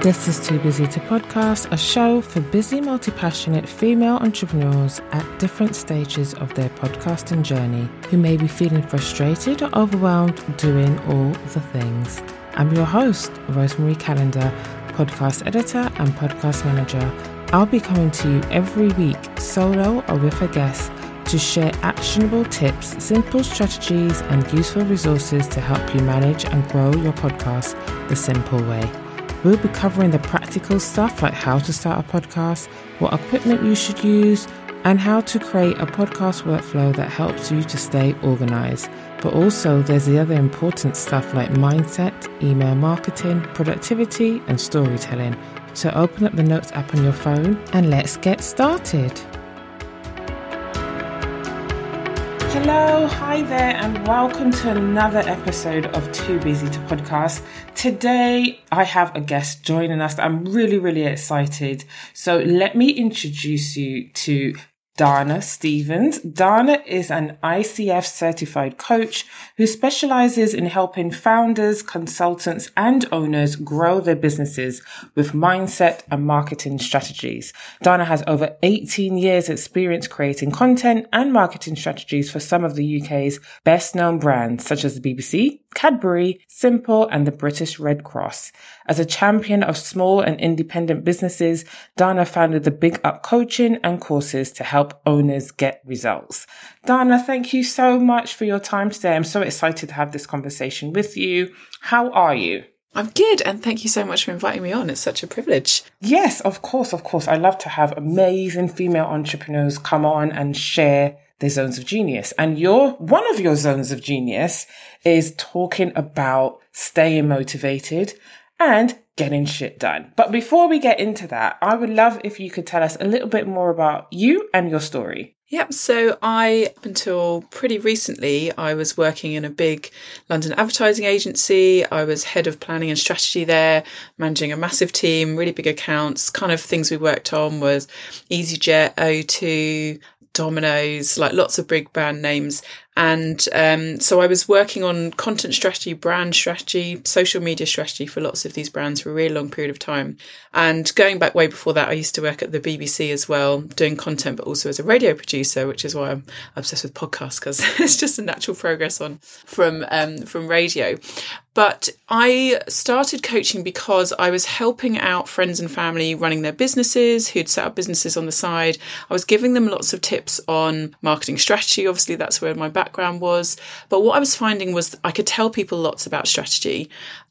This is Too Busy to Podcast, a show for busy, multi passionate female entrepreneurs at different stages of their podcasting journey who may be feeling frustrated or overwhelmed doing all the things. I'm your host, Rosemarie Calendar, podcast editor and podcast manager. I'll be coming to you every week, solo or with a guest, to share actionable tips, simple strategies, and useful resources to help you manage and grow your podcast the simple way. We'll be covering the practical stuff like how to start a podcast, what equipment you should use, and how to create a podcast workflow that helps you to stay organized. But also, there's the other important stuff like mindset, email marketing, productivity, and storytelling. So, open up the Notes app on your phone and let's get started. Hello, hi there, and welcome to another episode of Too Busy to Podcast. Today, I have a guest joining us. I'm really, really excited. So, let me introduce you to Dana Stevens. Dana is an ICF certified coach who specializes in helping founders, consultants, and owners grow their businesses with mindset and marketing strategies. Dana has over 18 years experience creating content and marketing strategies for some of the UK's best known brands such as the BBC, Cadbury, Simple, and the British Red Cross. As a champion of small and independent businesses, Dana founded the Big Up coaching and courses to help owners get results. Dana, thank you so much for your time today. I'm so excited to have this conversation with you. How are you? I'm good, and thank you so much for inviting me on. It's such a privilege. Yes, of course, of course. I love to have amazing female entrepreneurs come on and share their zones of genius. And your one of your zones of genius is talking about staying motivated and getting shit done. But before we get into that, I would love if you could tell us a little bit more about you and your story. Yep. So I, up until pretty recently, I was working in a big London advertising agency. I was head of planning and strategy there, managing a massive team, really big accounts. Kind of things we worked on was EasyJet, O2, Domino's, like lots of big brand names. And um, so I was working on content strategy, brand strategy, social media strategy for lots of these brands for a really long period of time. And going back way before that, I used to work at the BBC as well, doing content, but also as a radio producer, which is why I'm obsessed with podcasts because it's just a natural progress on from um, from radio. But I started coaching because I was helping out friends and family running their businesses who'd set up businesses on the side. I was giving them lots of tips on marketing strategy. Obviously, that's where my background was. But what I was finding was I could tell people lots about strategy,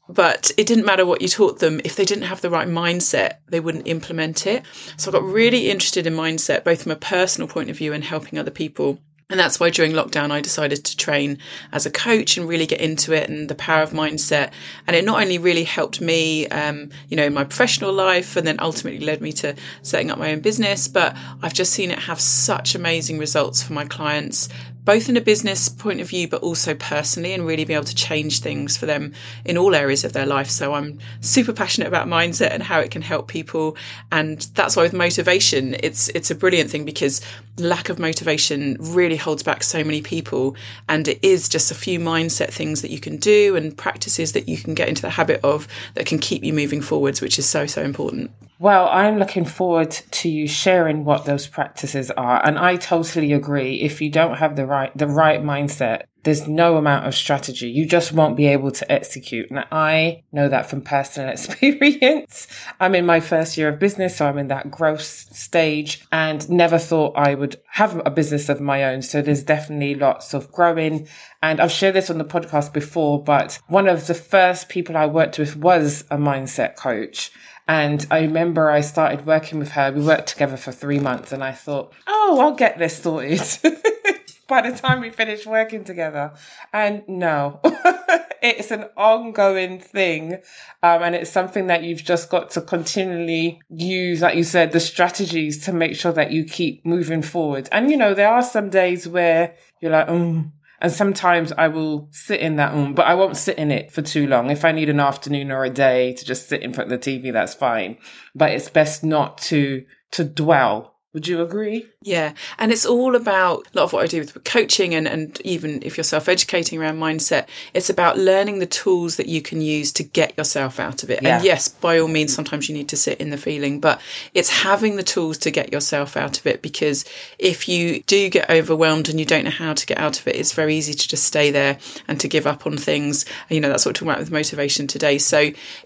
but it didn't matter what you taught them. If they didn't have the right mindset, they wouldn't implement it. So I got really interested in mindset, both from a personal point of view and helping other people. And that's why during lockdown, I decided to train as a coach and really get into it and the power of mindset. And it not only really helped me, um, you know, in my professional life and then ultimately led me to setting up my own business, but I've just seen it have such amazing results for my clients, both in a business point of view, but also personally, and really be able to change things for them in all areas of their life. So I'm super passionate about mindset and how it can help people. And that's why with motivation, it's, it's a brilliant thing because lack of motivation really holds back so many people. And it is just a few mindset things that you can do and practices that you can get into the habit of that can keep you moving forwards, which is so, so important. Well, I'm looking forward to you sharing what those practices are. And I totally agree. If you don't have the right, the right mindset, there's no amount of strategy. You just won't be able to execute. And I know that from personal experience. I'm in my first year of business, so I'm in that growth stage and never thought I would have a business of my own. So there's definitely lots of growing. And I've shared this on the podcast before, but one of the first people I worked with was a mindset coach. And I remember I started working with her. We worked together for three months and I thought, oh, I'll get this sorted by the time we finish working together. And no, it's an ongoing thing. Um, and it's something that you've just got to continually use, like you said, the strategies to make sure that you keep moving forward. And, you know, there are some days where you're like, um, and sometimes I will sit in that room, but I won't sit in it for too long. If I need an afternoon or a day to just sit in front of the TV, that's fine. But it's best not to, to dwell Would you agree? Yeah. And it's all about a lot of what I do with coaching and, and even if you're self educating around mindset, it's about learning the tools that you can use to get yourself out of it. Yeah. And yes, by all means, sometimes you need to sit in the feeling, but it's having the tools to get yourself out of it because if you do get overwhelmed and you don't know how to get out of it, it's very easy to just stay there and to give up on things. You know, that's what we're talking about with motivation today. So,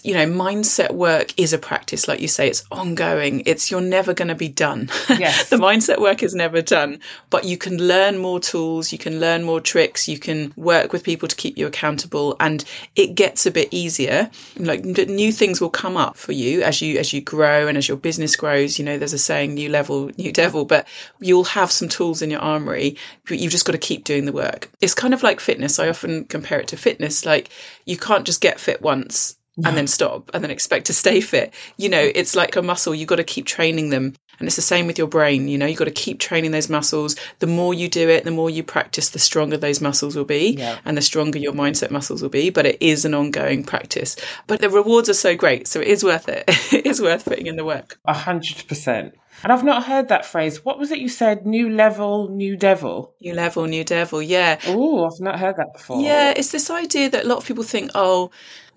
you know, mindset work is a practice. Like you say, it's ongoing. It's, you're never going to be done. Yes. the mindset work is never done, but you can learn more tools, you can learn more tricks, you can work with people to keep you accountable and it gets a bit easier. Like new things will come up for you as you as you grow and as your business grows, you know, there's a saying new level, new devil, but you'll have some tools in your armory, but you've just got to keep doing the work. It's kind of like fitness. I often compare it to fitness. Like you can't just get fit once and then stop and then expect to stay fit. You know, it's like a muscle. You've got to keep training them. And it's the same with your brain. You know, you've got to keep training those muscles. The more you do it, the more you practice, the stronger those muscles will be Yeah. and the stronger your mindset muscles will be. But it is an ongoing practice. But the rewards are so great. So it is worth it. it is worth putting in the work. A hundred percent. And I've not heard that phrase. What was it you said? New level, new devil. New level, new devil. Yeah. Oh, I've not heard that before. Yeah, it's this idea that a lot of people think, oh,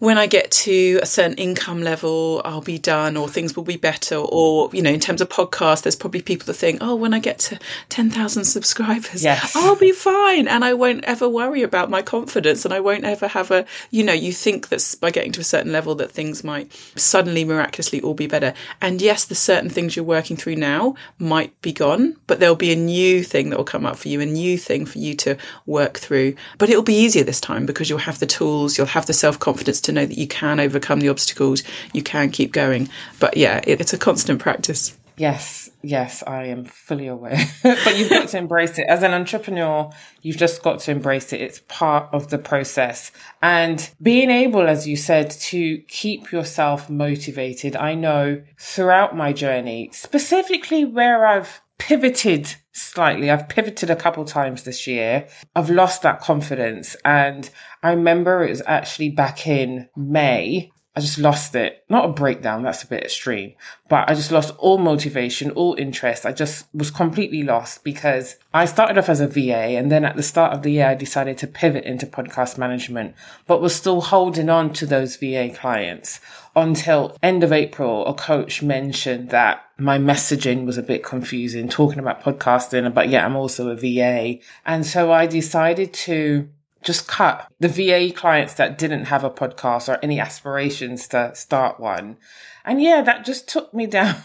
when I get to a certain income level, I'll be done or things will be better. Or, you know, in terms of podcasts, there's probably people that think, oh, when I get to 10,000 subscribers, Yes. I'll be fine. And I won't ever worry about my confidence and I won't ever have a, you know, you think that by getting to a certain level that things might suddenly miraculously all be better. And yes, the certain things you're working through now might be gone, but there'll be a new thing that will come up for you, a new thing for you to work through. But it'll be easier this time because you'll have the tools, you'll have the self confidence to know that you can overcome the obstacles, you can keep going. But yeah, it, it's a constant practice. Yes, yes, I am fully aware. but you've got to embrace it. As an entrepreneur, you've just got to embrace it. It's part of the process. And being able, as you said, to keep yourself motivated. I know throughout my journey, specifically where I've pivoted slightly. I've pivoted a couple times this year. I've lost that confidence. And I remember it was actually back in May. I just lost it. Not a breakdown, that's a bit extreme, but I just lost all motivation, all interest. I just was completely lost because I started off as a VA and then at the start of the year, I decided to pivot into podcast management, but was still holding on to those VA clients until end of April, a coach mentioned that my messaging was a bit confusing, talking about podcasting, but yeah, I'm also a VA. And so I decided to just cut the VA clients that didn't have a podcast or any aspirations to start one. And yeah, that just took me down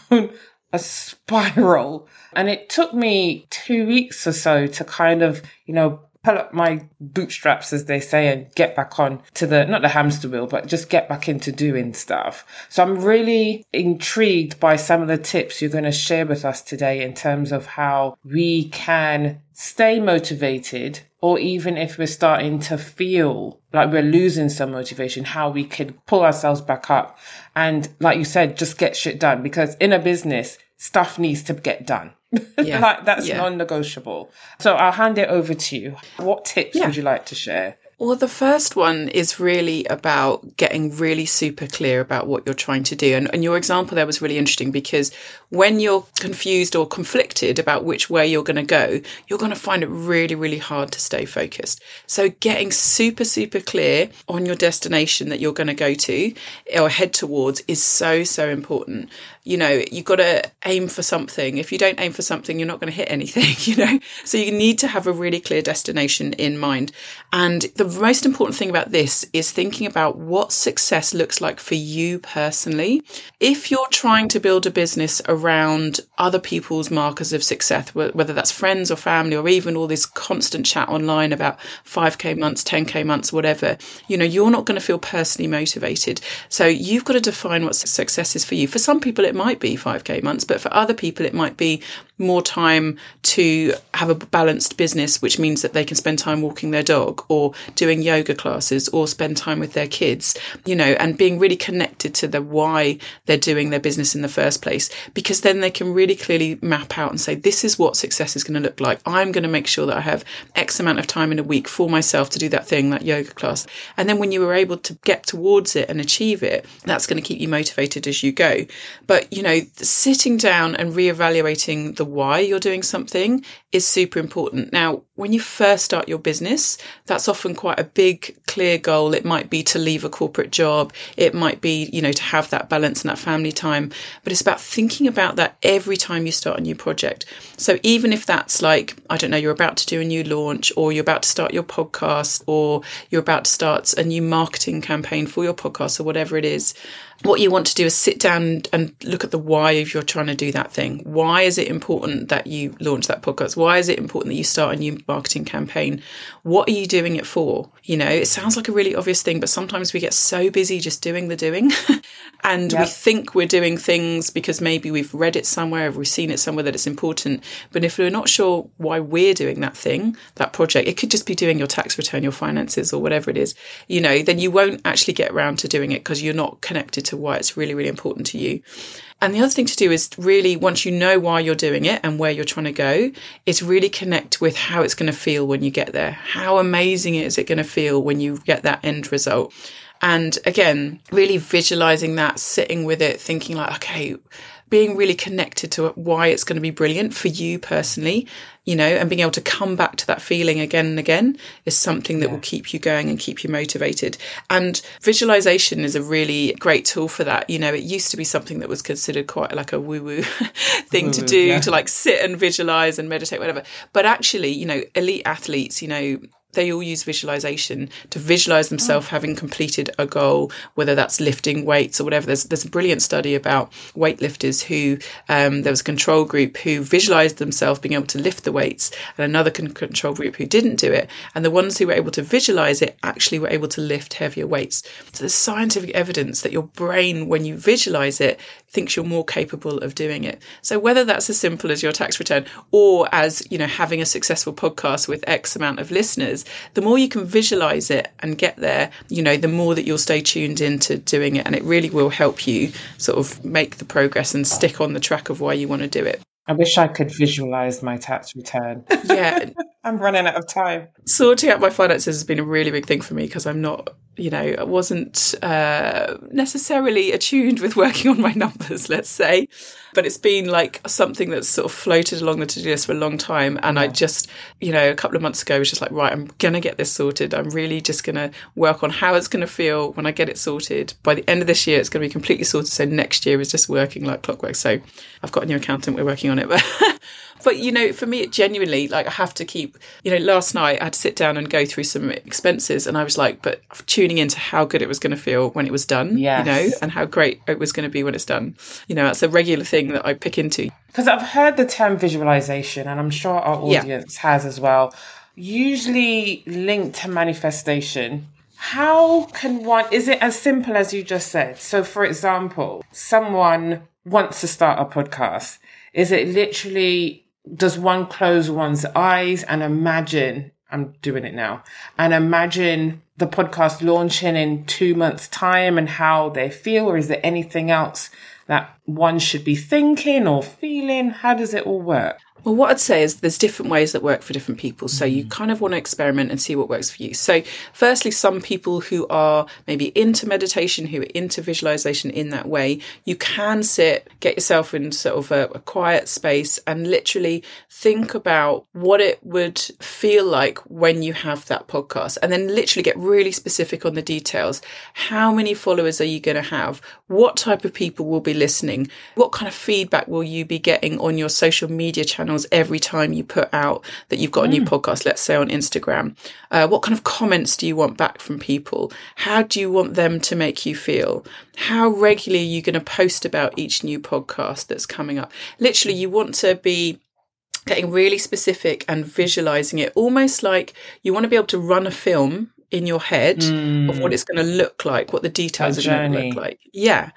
a spiral. And it took me two weeks or so to kind of, you know, pull up my bootstraps, as they say, and get back on to the, not the hamster wheel, but just get back into doing stuff. So I'm really intrigued by some of the tips you're going to share with us today in terms of how we can stay motivated or even if we're starting to feel like we're losing some motivation, how we can pull ourselves back up. And like you said, just get shit done because in a business, stuff needs to get done. Yeah. like that's Yeah. non-negotiable. So I'll hand it over to you. What tips Yeah. would you like to share? Well, the first one is really about getting really super clear about what you're trying to do. And, and your example there was really interesting because when you're confused or conflicted about which way you're going to go, you're going to find it really, really hard to stay focused. So getting super, super clear on your destination that you're going to go to or head towards is so, so important. You know, you've got to aim for something. If you don't aim for something, you're not going to hit anything, you know? So you need to have a really clear destination in mind. And the most important thing about this is thinking about what success looks like for you personally. If you're trying to build a business around other people's markers of success, whether that's friends or family, or even all this constant chat online about 5k months, 10k months, whatever, you know, you're not going to feel personally motivated. So you've got to define what success is for you. For some people, it might be 5k months, but for other people, it might be more time to have a balanced business, which means that they can spend time walking their dog or doing yoga classes or spend time with their kids, you know, and being really connected to the why they're doing their business in the first place. Because then they can really clearly map out and say, this is what success is going to look like. I'm going to make sure that I have X amount of time in a week for myself to do that thing, that yoga class. And then when you are able to get towards it and achieve it, that's going to keep you motivated as you go. But, you know, sitting down and reevaluating the why you're doing something is super important. Now, when you first start your business, that's often quite a big, clear goal. It might be to leave a corporate job. It might be, you know, to have that balance and that family time. But it's about thinking about that every time you start a new project. So even if that's like, I don't know, you're about to do a new launch or you're about to start your podcast or you're about to start a new marketing campaign for your podcast or whatever it is, what you want to do is sit down and look at the why if you're trying to do that thing. Why is it important that you launch that podcast? Why is it important that you start a new marketing campaign? What are you doing it for? You know, it sounds like a really obvious thing, but sometimes we get so busy just doing the doing and yep. we think we're doing things because maybe we've read it somewhere or we've seen it somewhere that it's important. But if we're not sure why we're doing that thing, that project, it could just be doing your tax return, your finances, or whatever it is, you know, then you won't actually get around to doing it because you're not connected to why it's really, really important to you. And the other thing to do is really, once you know why you're doing it and where you're trying to go, is really connect with how it's going to feel when you get there. How amazing is it going to feel when you get that end result? And again, really visualizing that, sitting with it, thinking like, okay, being really connected to why it's going to be brilliant for you personally, you know, and being able to come back to that feeling again and again is something that yeah. will keep you going and keep you motivated. And visualization is a really great tool for that. You know, it used to be something that was considered quite like a woo woo thing woo-woo, to do, yeah. to like sit and visualize and meditate, whatever. But actually, you know, elite athletes, you know, they all use visualization to visualize themselves oh. having completed a goal, whether that's lifting weights or whatever. There's there's a brilliant study about weightlifters who um, there was a control group who visualized themselves being able to lift the weights, and another con- control group who didn't do it. And the ones who were able to visualize it actually were able to lift heavier weights. So there's scientific evidence that your brain, when you visualize it, thinks you're more capable of doing it. So whether that's as simple as your tax return or as you know having a successful podcast with X amount of listeners the more you can visualize it and get there, you know, the more that you'll stay tuned into doing it. And it really will help you sort of make the progress and stick on the track of why you want to do it. I wish I could visualize my tax return. Yeah. I'm running out of time. Sorting out my finances has been a really big thing for me because I'm not, you know, I wasn't uh, necessarily attuned with working on my numbers, let's say. But it's been like something that's sort of floated along the to do list for a long time. And. I just, you know, a couple of months ago was just like, right, I'm going to get this sorted. I'm really just going to work on how it's going to feel when I get it sorted. By the end of this year, it's going to be completely sorted. So next year is just working like clockwork. So I've got a new accountant. We're working on it. But But you know, for me, it genuinely like I have to keep. You know, last night I had to sit down and go through some expenses, and I was like, but tuning into how good it was going to feel when it was done. You know, and how great it was going to be when it's done. You know, that's a regular thing that I pick into. Because I've heard the term visualization, and I'm sure our audience yeah. has as well. Usually linked to manifestation. How can one, is it as simple as you just said? So, for example, someone wants to start a podcast. Is it literally does one close one's eyes and imagine I'm doing it now and imagine the podcast launching in two months time and how they feel or is there anything else that one should be thinking or feeling? How does it all work well, what I'd say is there's different ways that work for different people. So you mm-hmm. kind of want to experiment and see what works for you. So, firstly, some people who are maybe into meditation, who are into visualization in that way, you can sit, get yourself in sort of a, a quiet space and literally think about what it would feel like when you have that podcast and then literally get really specific on the details. How many followers are you going to have? What type of people will be listening? What kind of feedback will you be getting on your social media channel? Channels every time you put out that you've got a new mm. podcast, let's say on Instagram? Uh, what kind of comments do you want back from people? How do you want them to make you feel? How regularly are you going to post about each new podcast that's coming up? Literally, you want to be getting really specific and visualizing it almost like you want to be able to run a film in your head Mm. of what it's going to look like, what the details That are going to look like. Yeah.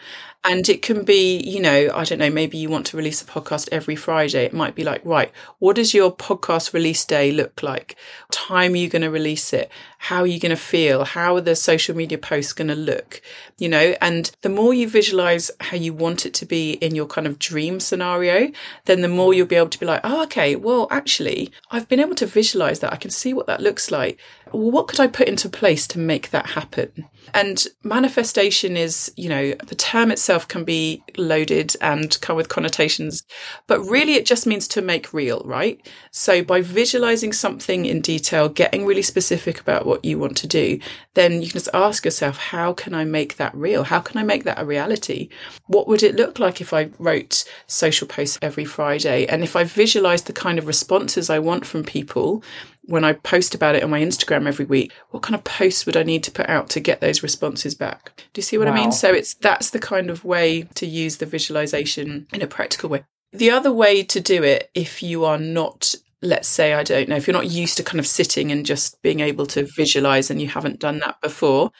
And it can be, you know, I don't know, maybe you want to release a podcast every Friday. It might be like, right, what does your podcast release day look like? Time are you going to release it? How are you going to feel? How are the social media posts going to look? You know, and the more you visualize how you want it to be in your kind of dream scenario, then the more you'll be able to be like, oh, okay, well, actually, I've been able to visualize that. I can see what that looks like. Well, what could I put into place to make that happen? And manifestation is, you know, the term itself can be loaded and come with connotations, but really it just means to make real, right? So by visualizing something in detail, getting really specific about what you want to do, then you can just ask yourself, how can I make that real? How can I make that a reality? What would it look like if I wrote social posts every Friday? And if I visualized the kind of responses I want from people, when I post about it on my Instagram every week, what kind of posts would I need to put out to get those responses back? Do you see what I mean? So it's that's the kind of way to use the visualization in a practical way. The other way to do it, if you are not, let's say, I don't know, if you're not used to kind of sitting and just being able to visualize and you haven't done that before,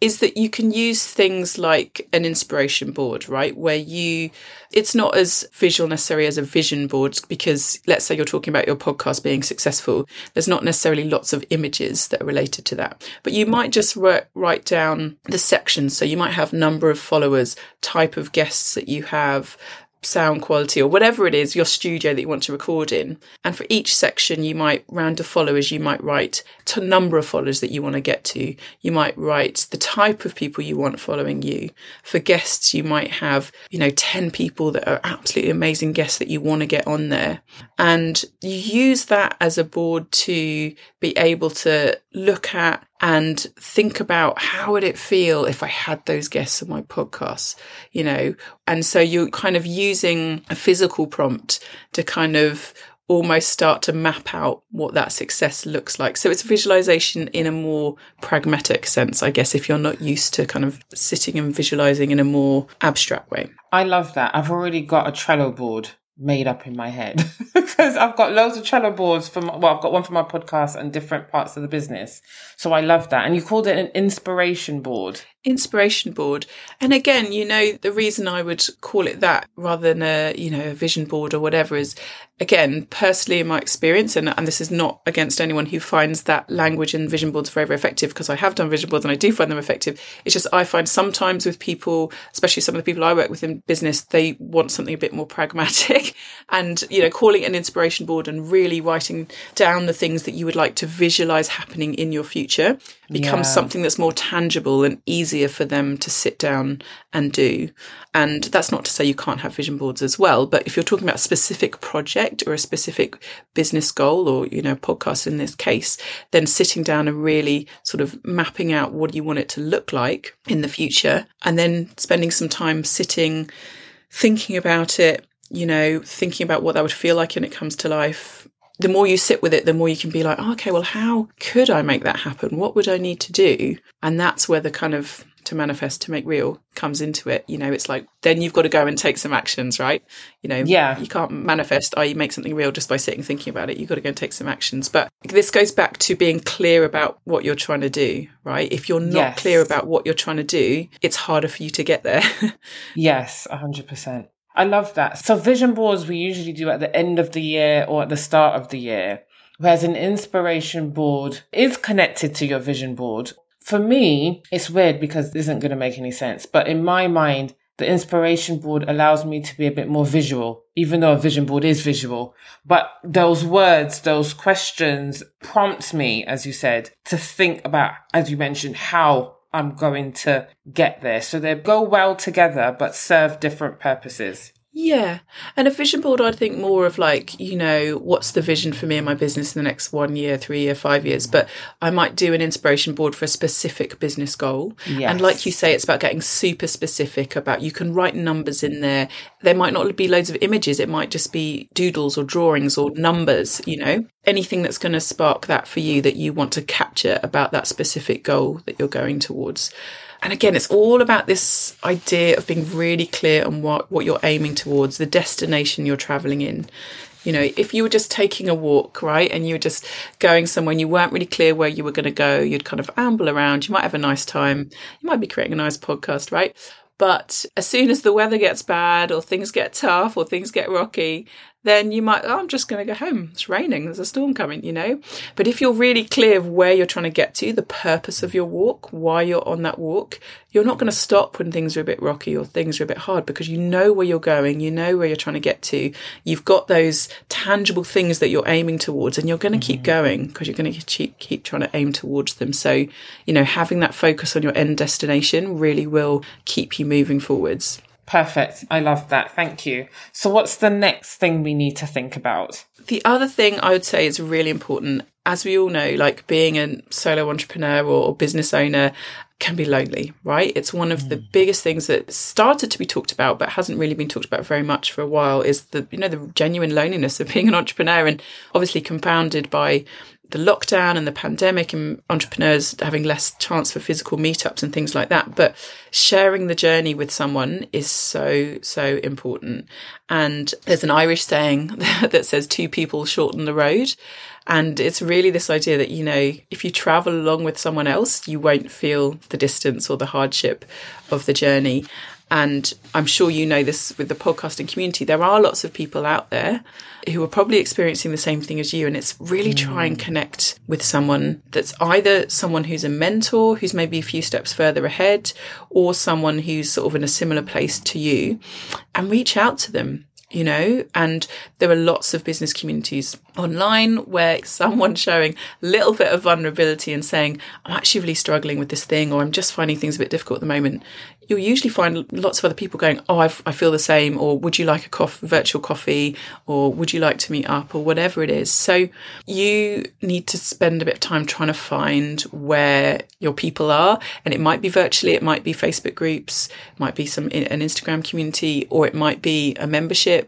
is that you can use things like an inspiration board, right? Where you, it's not as visual necessarily as a vision board because let's say you're talking about your podcast being successful. There's not necessarily lots of images that are related to that, but you might just write, write down the sections. So you might have number of followers, type of guests that you have, sound quality or whatever it is, your studio that you want to record in. And for each section, you might round of followers, you might write to number of followers that you want to get to. You might write the type of people you want following you. For guests, you might have, you know, 10 people that are absolutely amazing guests that you want to get on there. And you use that as a board to be able to look at and think about how would it feel if I had those guests on my podcast, you know? And so you're kind of using a physical prompt to kind of almost start to map out what that success looks like. So it's visualization in a more pragmatic sense, I guess, if you're not used to kind of sitting and visualizing in a more abstract way. I love that. I've already got a Trello board made up in my head because I've got loads of Trello boards from, well, I've got one for my podcast and different parts of the business. So I love that. And you called it an inspiration board. Inspiration board. And again you know the reason i would call it that rather than a you know a vision board or whatever is again personally in my experience and, and this is not against anyone who finds that language and vision boards very very effective because i have done vision boards and i do find them effective. It's just i find sometimes with people especially some of the people i work with in business they want something a bit more pragmatic and you know calling it an inspiration board and really writing down the things that you would like to visualize happening in your future becomes Yeah. something that's more tangible and easier for them to sit down and do. And that's not to say you can't have vision boards as well, but if you're talking about a specific project or a specific business goal or, you know, podcast in this case, then sitting down and really sort of mapping out what you want it to look like in the future and then spending some time sitting, thinking about it, you know, thinking about what that would feel like when it comes to life, the more you sit with it, the more you can be like, oh, okay, well, how could I make that happen? What would I need to do? And that's where the kind of to manifest, to make real comes into it. You know, it's like, then you've got to go and take some actions, right? You know, Yeah. you can't manifest, oh, i.e., make something real just by sitting thinking about it. You've got to go and take some actions. But this goes back to being clear about what you're trying to do, right? If you're not Yes. clear about what you're trying to do, it's harder for you to get there. Yes, 100%. I love that. So vision boards we usually do at the end of the year or at the start of the year, whereas an inspiration board is connected to your vision board. For me, it's weird because this isn't going to make any sense, but in my mind, the inspiration board allows me to be a bit more visual, even though a vision board is visual. But those words, those questions prompt me, as you said, to think about, as you mentioned, how I'm going to get there. So they go well together, but serve different purposes. Yeah. And a vision board, I'd think more of like, you know, what's the vision for me and my business in the next one year, three year, five years. But I might do an inspiration board for a specific business goal. Yes. And like you say, it's about getting super specific about you can write numbers in there. There might not be loads of images. It might just be doodles or drawings or numbers, you know, anything that's going to spark that for you that you want to capture about that specific goal that you're going towards. And again, it's all about this idea of being really clear on what, what you're aiming towards, the destination you're traveling in. You know, if you were just taking a walk, right, and you were just going somewhere and you weren't really clear where you were going to go, you'd kind of amble around. You might have a nice time. You might be creating a nice podcast, right? But as soon as the weather gets bad or things get tough or things get rocky, then you might, oh, I'm just going to go home. It's raining. There's a storm coming, you know? But if you're really clear of where you're trying to get to, the purpose of your walk, why you're on that walk, you're not going to stop when things are a bit rocky or things are a bit hard because you know where you're going. You know where you're trying to get to. You've got those tangible things that you're aiming towards and you're going to mm-hmm. keep going because you're going to keep, keep trying to aim towards them. So, you know, having that focus on your end destination really will keep you moving forwards. Perfect. I love that. Thank you. So, what's the next thing we need to think about? The other thing I would say is really important. As we all know, like being a solo entrepreneur or business owner can be lonely, right? It's one of mm. the biggest things that started to be talked about, but hasn't really been talked about very much for a while is the, you know, the genuine loneliness of being an entrepreneur and obviously compounded by the lockdown and the pandemic and entrepreneurs having less chance for physical meetups and things like that. But sharing the journey with someone is so, so important. And there's an Irish saying that says two people shorten the road. And it's really this idea that, you know, if you travel along with someone else, you won't feel the distance or the hardship of the journey. And I'm sure you know this with the podcasting community. There are lots of people out there who are probably experiencing the same thing as you. And it's really mm. try and connect with someone that's either someone who's a mentor, who's maybe a few steps further ahead, or someone who's sort of in a similar place to you and reach out to them you know, and there are lots of business communities online where someone's showing a little bit of vulnerability and saying, I'm actually really struggling with this thing, or I'm just finding things a bit difficult at the moment. You'll usually find lots of other people going, Oh, I've, i feel the same, or would you like a coffee, virtual coffee, or would you like to meet up, or whatever it is. So you need to spend a bit of time trying to find where your people are. And it might be virtually, it might be Facebook groups, it might be some an Instagram community, or it might be a membership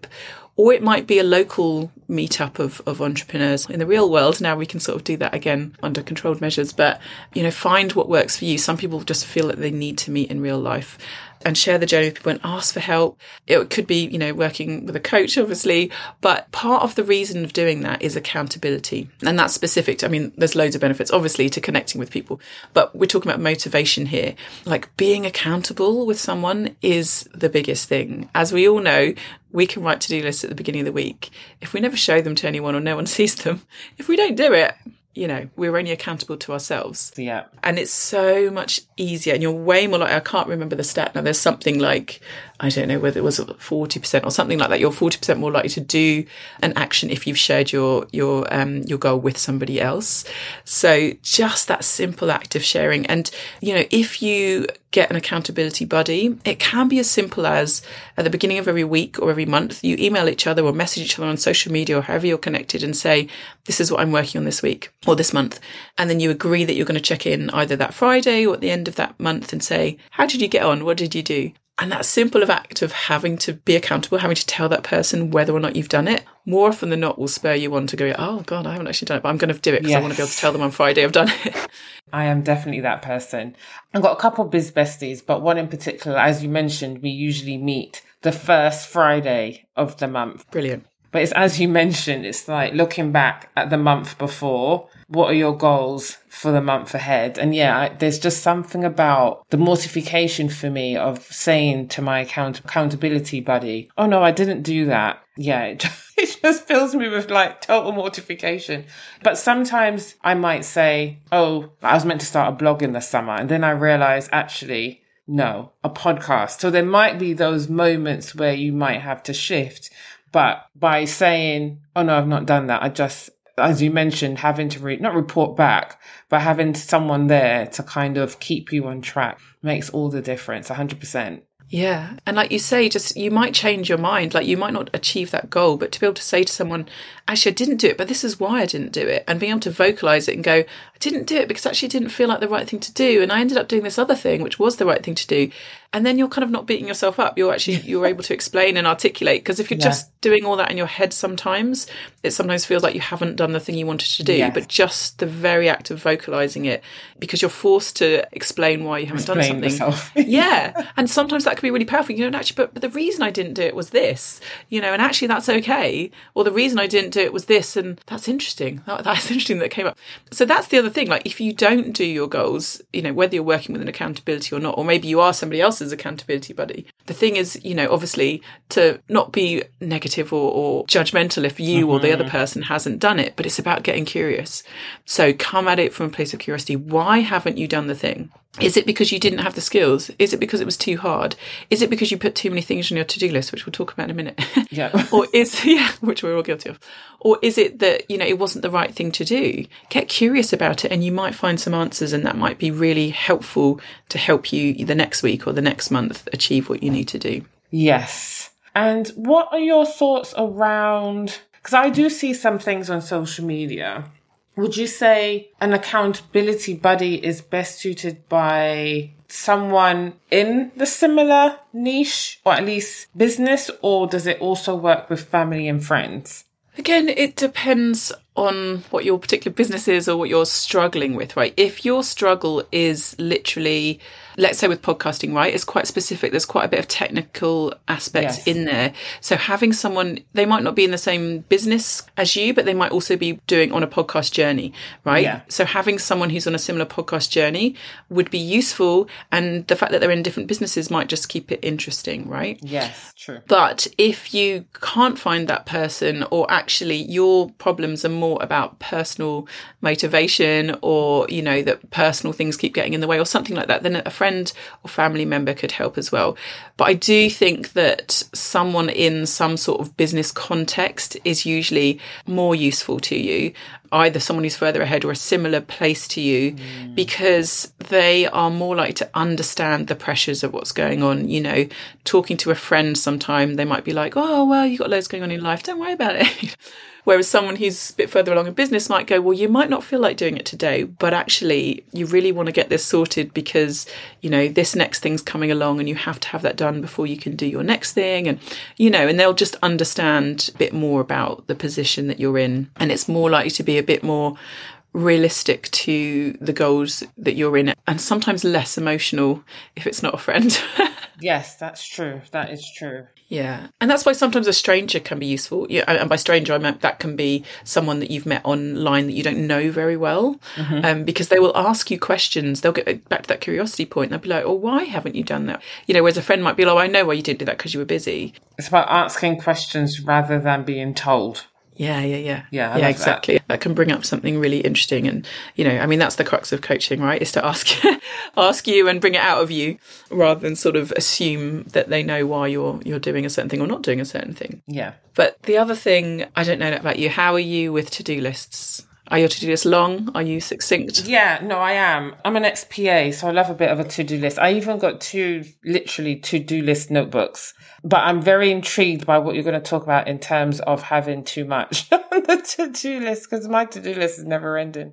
or it might be a local meetup of, of entrepreneurs in the real world. Now we can sort of do that again under controlled measures, but you know, find what works for you. Some people just feel that they need to meet in real life and share the journey with people and ask for help. It could be, you know, working with a coach, obviously, but part of the reason of doing that is accountability. And that's specific to, I mean, there's loads of benefits, obviously, to connecting with people, but we're talking about motivation here. Like being accountable with someone is the biggest thing. As we all know, we can write to do lists at the beginning of the week. If we never show them to anyone or no one sees them, if we don't do it, you know, we're only accountable to ourselves. Yeah. And it's so much easier. And you're way more like, I can't remember the stat now. There's something like, I don't know whether it was 40% or something like that. You're 40% more likely to do an action if you've shared your, your, um, your goal with somebody else. So just that simple act of sharing. And, you know, if you get an accountability buddy, it can be as simple as at the beginning of every week or every month, you email each other or message each other on social media or however you're connected and say, this is what I'm working on this week or this month. And then you agree that you're going to check in either that Friday or at the end of that month and say, how did you get on? What did you do? And that simple of act of having to be accountable, having to tell that person whether or not you've done it, more often than not will spur you on to go, oh God, I haven't actually done it, but I'm going to do it because yes. I want to be able to tell them on Friday I've done it. I am definitely that person. I've got a couple of biz besties, but one in particular, as you mentioned, we usually meet the first Friday of the month. Brilliant. But it's as you mentioned, it's like looking back at the month before what are your goals for the month ahead? And yeah, I, there's just something about the mortification for me of saying to my account- accountability buddy, Oh no, I didn't do that. Yeah, it just, it just fills me with like total mortification. But sometimes I might say, Oh, I was meant to start a blog in the summer. And then I realize actually, no, a podcast. So there might be those moments where you might have to shift. But by saying, Oh no, I've not done that, I just as you mentioned, having to re- not report back, but having someone there to kind of keep you on track makes all the difference, 100%. Yeah. And like you say, just you might change your mind. Like you might not achieve that goal, but to be able to say to someone, actually, I didn't do it, but this is why I didn't do it. And being able to vocalize it and go, didn't do it because actually didn't feel like the right thing to do. And I ended up doing this other thing, which was the right thing to do. And then you're kind of not beating yourself up. You're actually, you're able to explain and articulate. Because if you're yeah. just doing all that in your head sometimes, it sometimes feels like you haven't done the thing you wanted to do. Yeah. But just the very act of vocalizing it, because you're forced to explain why you haven't explain done something. yeah. And sometimes that can be really powerful. You know, actually, but, but the reason I didn't do it was this, you know, and actually that's okay. Or the reason I didn't do it was this. And that's interesting. That, that's interesting that came up. So that's the other thing. Like if you don't do your goals, you know, whether you're working with an accountability or not, or maybe you are somebody else's accountability buddy. The thing is, you know, obviously to not be negative or, or judgmental if you mm-hmm. or the other mm-hmm. person hasn't done it, but it's about getting curious. So come at it from a place of curiosity. Why haven't you done the thing? Is it because you didn't have the skills? Is it because it was too hard? Is it because you put too many things on your to-do list, which we'll talk about in a minute? Yeah. or is yeah, which we're all guilty of. Or is it that, you know, it wasn't the right thing to do? Get curious about it and you might find some answers and that might be really helpful to help you the next week or the next month achieve what you need to do. Yes. And what are your thoughts around because I do see some things on social media would you say an accountability buddy is best suited by someone in the similar niche or at least business, or does it also work with family and friends? Again, it depends on what your particular business is or what you're struggling with, right? If your struggle is literally let's say with podcasting, right, it's quite specific. There's quite a bit of technical aspects yes. in there. So having someone, they might not be in the same business as you, but they might also be doing on a podcast journey, right? Yeah. So having someone who's on a similar podcast journey would be useful. And the fact that they're in different businesses might just keep it interesting, right? Yes, true. But if you can't find that person or actually your problems are more about personal motivation or, you know, that personal things keep getting in the way or something like that, then a friend or family member could help as well. But I do think that someone in some sort of business context is usually more useful to you either someone who's further ahead or a similar place to you mm. because they are more likely to understand the pressures of what's going on. You know, talking to a friend sometime, they might be like, oh, well, you've got loads going on in life. Don't worry about it. Whereas someone who's a bit further along in business might go, well, you might not feel like doing it today, but actually you really want to get this sorted because, you know, this next thing's coming along and you have to have that done before you can do your next thing. And, you know, and they'll just understand a bit more about the position that you're in. And it's more likely to be a bit more realistic to the goals that you're in and sometimes less emotional if it's not a friend. yes, that's true. That is true. Yeah. And that's why sometimes a stranger can be useful. Yeah, and by stranger I meant that can be someone that you've met online that you don't know very well. Mm-hmm. Um, because they will ask you questions. They'll get back to that curiosity point. They'll be like, "Oh, why haven't you done that?" You know, whereas a friend might be like, oh, "I know why you didn't do that because you were busy." It's about asking questions rather than being told. Yeah, yeah, yeah. Yeah, yeah, exactly. That. that. can bring up something really interesting, and you know, I mean, that's the crux of coaching, right? Is to ask, ask you and bring it out of you, rather than sort of assume that they know why you're you're doing a certain thing or not doing a certain thing. Yeah. But the other thing, I don't know about you. How are you with to do lists? Are your to do lists long? Are you succinct? Yeah, no, I am. I'm an ex PA, so I love a bit of a to do list. I even got two, literally, to do list notebooks. But I'm very intrigued by what you're going to talk about in terms of having too much on the to do list because my to do list is never ending.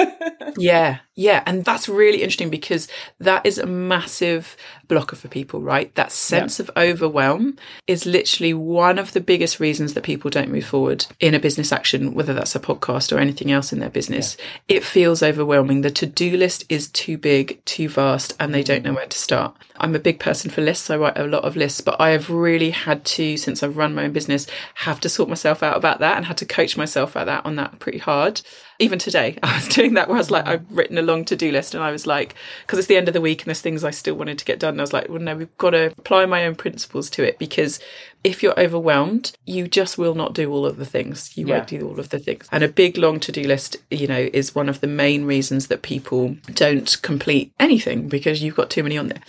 yeah, yeah. And that's really interesting because that is a massive blocker for people, right? That sense yeah. of overwhelm is literally one of the biggest reasons that people don't move forward in a business action, whether that's a podcast or anything else in their business. Yeah. It feels overwhelming. The to do list is too big, too vast, and they don't know where to start. I'm a big person for lists. I write a lot of lists, but I have really had to, since I've run my own business, have to sort myself out about that and had to coach myself about that on that pretty hard even today, I was doing that where I was like, I've written a long to do list and I was like, because it's the end of the week and there's things I still wanted to get done. I was like, well, no, we've got to apply my own principles to it because if you're overwhelmed, you just will not do all of the things. You yeah. won't do all of the things. And a big long to do list, you know, is one of the main reasons that people don't complete anything because you've got too many on there.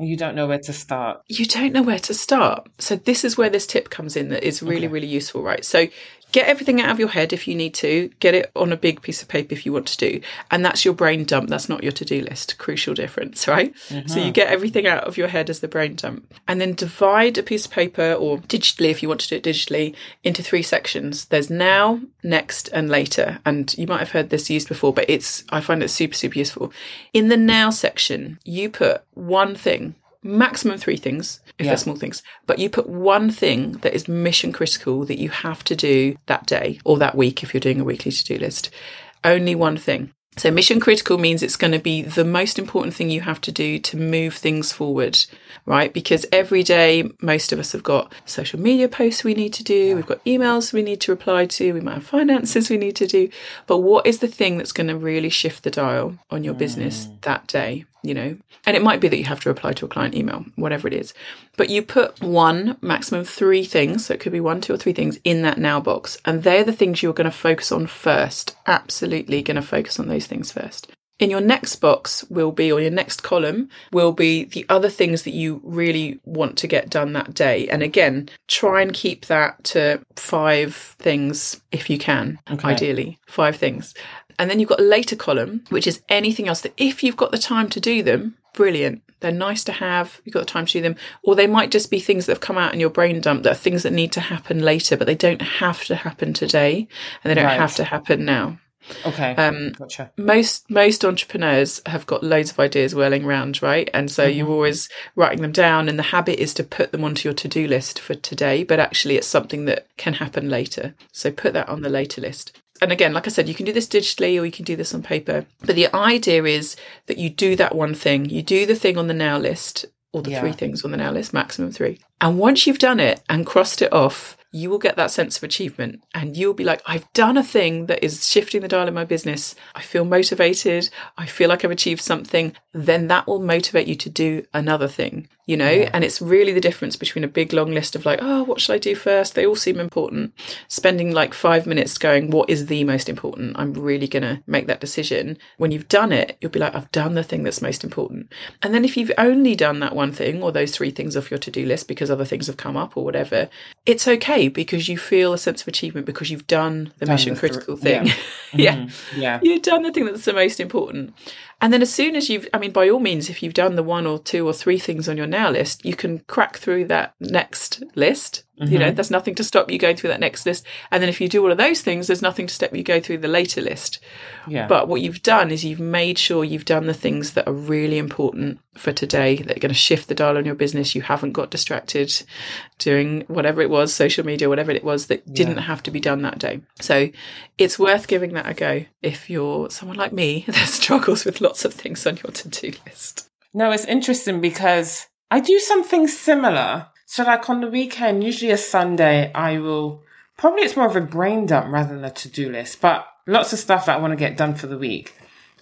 You don't know where to start. You don't know where to start. So this is where this tip comes in that is really, okay. really useful, right? So get everything out of your head if you need to, get it on a big piece of paper if you want to do. And that's your brain dump. That's not your to do list. Crucial difference, right? Mm-hmm. So you get everything out of your head as the brain dump. And then divide a piece of paper or digitally, if you want to do it digitally, into three sections. There's now, next, and later. And you might have heard this used before, but it's, I find it super, super useful. In the now section, you put one thing maximum three things if yeah. they're small things but you put one thing that is mission critical that you have to do that day or that week if you're doing a weekly to-do list only one thing so mission critical means it's going to be the most important thing you have to do to move things forward, right? Because every day, most of us have got social media posts we need to do, we've got emails we need to reply to, we might have finances we need to do. But what is the thing that's going to really shift the dial on your business mm. that day? You know, and it might be that you have to reply to a client email, whatever it is. But you put one, maximum three things, so it could be one, two, or three things in that now box. And they're the things you're going to focus on first. Absolutely going to focus on those things first. In your next box will be, or your next column will be the other things that you really want to get done that day. And again, try and keep that to five things if you can, okay. ideally, five things. And then you've got a later column, which is anything else that if you've got the time to do them, brilliant. They're nice to have. You've got the time to do them. Or they might just be things that have come out in your brain dump that are things that need to happen later, but they don't have to happen today and they don't right. have to happen now. Okay. Um, gotcha. Most most entrepreneurs have got loads of ideas whirling around, right? And so mm-hmm. you're always writing them down, and the habit is to put them onto your to do list for today. But actually, it's something that can happen later. So put that on the later list and again, like I said, you can do this digitally or you can do this on paper. But the idea is that you do that one thing. You do the thing on the now list, or the yeah. three things on the now list, maximum three. And once you've done it and crossed it off, you will get that sense of achievement and you'll be like, I've done a thing that is shifting the dial in my business. I feel motivated. I feel like I've achieved something. Then that will motivate you to do another thing you know? Yeah. and it's really the difference between a big long list of like oh what should i do first? They all seem important. Spending like five minutes going what is the most important? I'm really going to make that decision. When you've done it you'll be like i've done the thing that's most important. And then if you've only done that one thing or those three things off your to-do list because other things have come up or whatever it's okay because you feel a sense of achievement because you've done the done mission the critical th- thing. yeah. yeah. Mm-hmm. yeah. You've done the thing that's the most important and then as soon as you've, I mean, by all means, if you've done the one or two or three things on your now list, you can crack through that next list Mm-hmm. You know, mm-hmm. there's nothing to stop you going through that next list. And then if you do all of those things, there's nothing to stop you go through the later list. Yeah. But what you've done is you've made sure you've done the things that are really important for today that are going to shift the dial on your business. You haven't got distracted doing whatever it was, social media, whatever it was that didn't have to be done that day. So it's worth giving that a go if you're someone like me that struggles with lots of things on your to do list. No, it's interesting because I do something similar so like on the weekend, usually a Sunday, I will probably it's more of a brain dump rather than a to-do list, but lots of stuff that I want to get done for the week.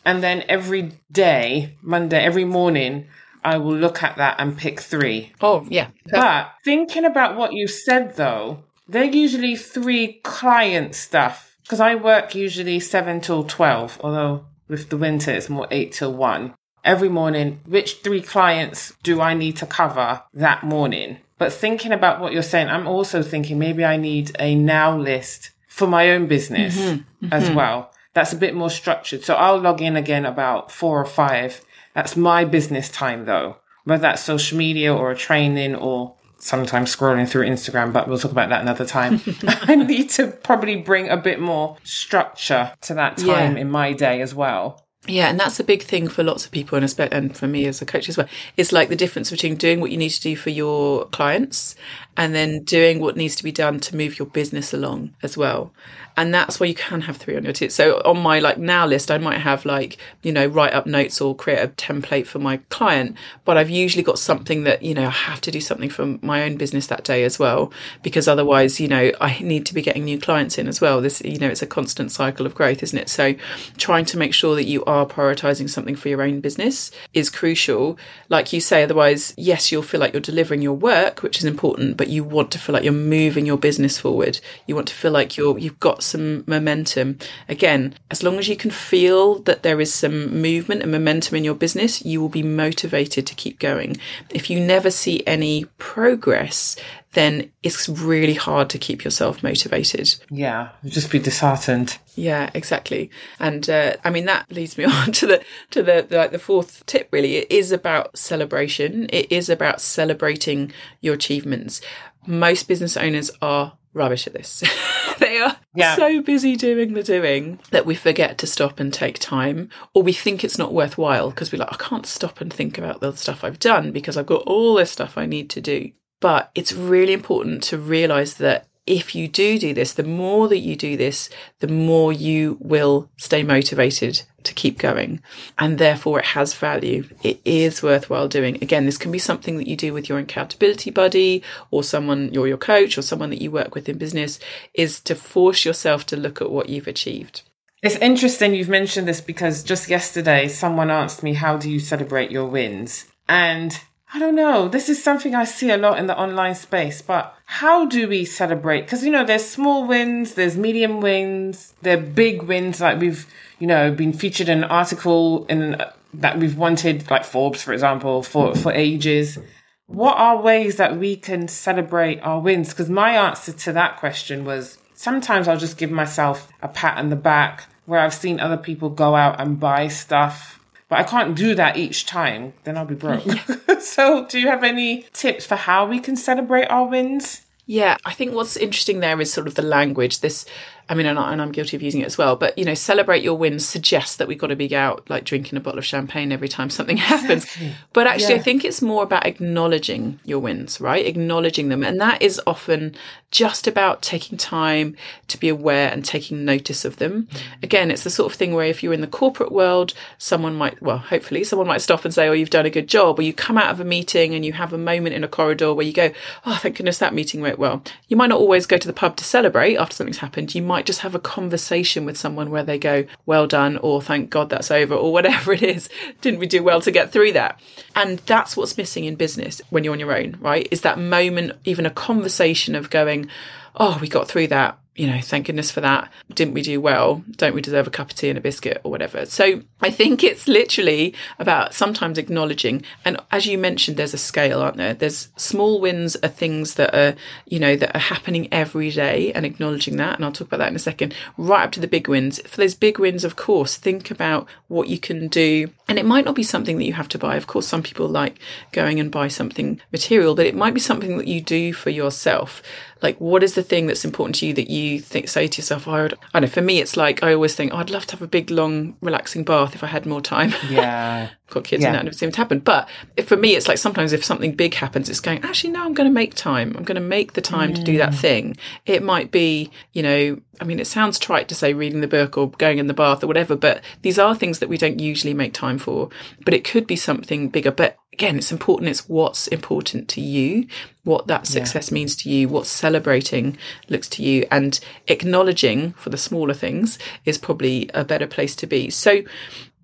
And then every day, Monday, every morning, I will look at that and pick three. Oh, yeah. But thinking about what you said though, they're usually three client stuff because I work usually seven till 12, although with the winter it's more eight till one. Every morning, which three clients do I need to cover that morning? But thinking about what you're saying, I'm also thinking maybe I need a now list for my own business mm-hmm. Mm-hmm. as well. That's a bit more structured. So I'll log in again about four or five. That's my business time though, whether that's social media or a training or sometimes scrolling through Instagram, but we'll talk about that another time. I need to probably bring a bit more structure to that time yeah. in my day as well. Yeah, and that's a big thing for lots of people, and and for me as a coach as well. It's like the difference between doing what you need to do for your clients and then doing what needs to be done to move your business along as well and that's where you can have three on your ticket. So on my like now list, I might have like you know write up notes or create a template for my client, but I've usually got something that you know I have to do something for my own business that day as well, because otherwise you know I need to be getting new clients in as well. This you know it's a constant cycle of growth, isn't it? So trying to make sure that you are prioritizing something for your own business is crucial. Like you say, otherwise yes, you'll feel like you're delivering your work, which is important, but you want to feel like you're moving your business forward. You want to feel like you're you've got some momentum. Again, as long as you can feel that there is some movement and momentum in your business, you will be motivated to keep going. If you never see any progress, then it's really hard to keep yourself motivated. Yeah, just be disheartened. Yeah, exactly. And uh, I mean that leads me on to the to the, the like the fourth tip. Really, it is about celebration. It is about celebrating your achievements. Most business owners are rubbish at this. they are yeah. so busy doing the doing that we forget to stop and take time, or we think it's not worthwhile because we're like, I can't stop and think about the stuff I've done because I've got all this stuff I need to do. But it's really important to realize that if you do do this, the more that you do this, the more you will stay motivated to keep going. And therefore, it has value. It is worthwhile doing. Again, this can be something that you do with your accountability buddy or someone, you're your coach or someone that you work with in business, is to force yourself to look at what you've achieved. It's interesting you've mentioned this because just yesterday, someone asked me, How do you celebrate your wins? And I don't know. This is something I see a lot in the online space, but how do we celebrate? Because, you know, there's small wins, there's medium wins, there are big wins. Like we've, you know, been featured in an article in uh, that we've wanted, like Forbes, for example, for, for ages. What are ways that we can celebrate our wins? Because my answer to that question was sometimes I'll just give myself a pat on the back where I've seen other people go out and buy stuff but I can't do that each time, then I'll be broke. so, do you have any tips for how we can celebrate our wins? Yeah, I think what's interesting there is sort of the language. This I mean, and, I, am guilty of using it as well. But you know, celebrate your wins suggests that we've got to be out like drinking a bottle of champagne every time something happens. Exactly. But actually, yeah. I think it's more about acknowledging your wins, right? Acknowledging them, and that is often just about taking time to be aware and taking notice of them. Mm. Again, it's the sort of thing where if you're in the corporate world, someone might, well, hopefully, someone might stop and say, "Oh, you've done a good job," or you come out of a meeting and you have a moment in a corridor where you go, "Oh, thank goodness that meeting went well." You might not always go to the pub to celebrate after something's happened. You might might just have a conversation with someone where they go, well done, or thank God that's over, or whatever it is. Didn't we do well to get through that? And that's what's missing in business when you're on your own, right? Is that moment, even a conversation of going, oh, we got through that you know, thank goodness for that. Didn't we do well? Don't we deserve a cup of tea and a biscuit or whatever? So I think it's literally about sometimes acknowledging. And as you mentioned, there's a scale, aren't there? There's small wins are things that are, you know, that are happening every day and acknowledging that. And I'll talk about that in a second, right up to the big wins. For those big wins, of course, think about what you can do. And it might not be something that you have to buy. Of course, some people like going and buy something material, but it might be something that you do for yourself like what is the thing that's important to you that you think say to yourself oh, I, would, I know for me it's like I always think oh, I'd love to have a big long relaxing bath if I had more time yeah got kids yeah. and that never seems to happen but if, for me it's like sometimes if something big happens it's going actually no I'm going to make time I'm going to make the time mm. to do that mm. thing it might be you know I mean it sounds trite to say reading the book or going in the bath or whatever but these are things that we don't usually make time for but it could be something bigger but again, it's important. It's what's important to you, what that success yeah. means to you, what celebrating looks to you, and acknowledging for the smaller things is probably a better place to be. So,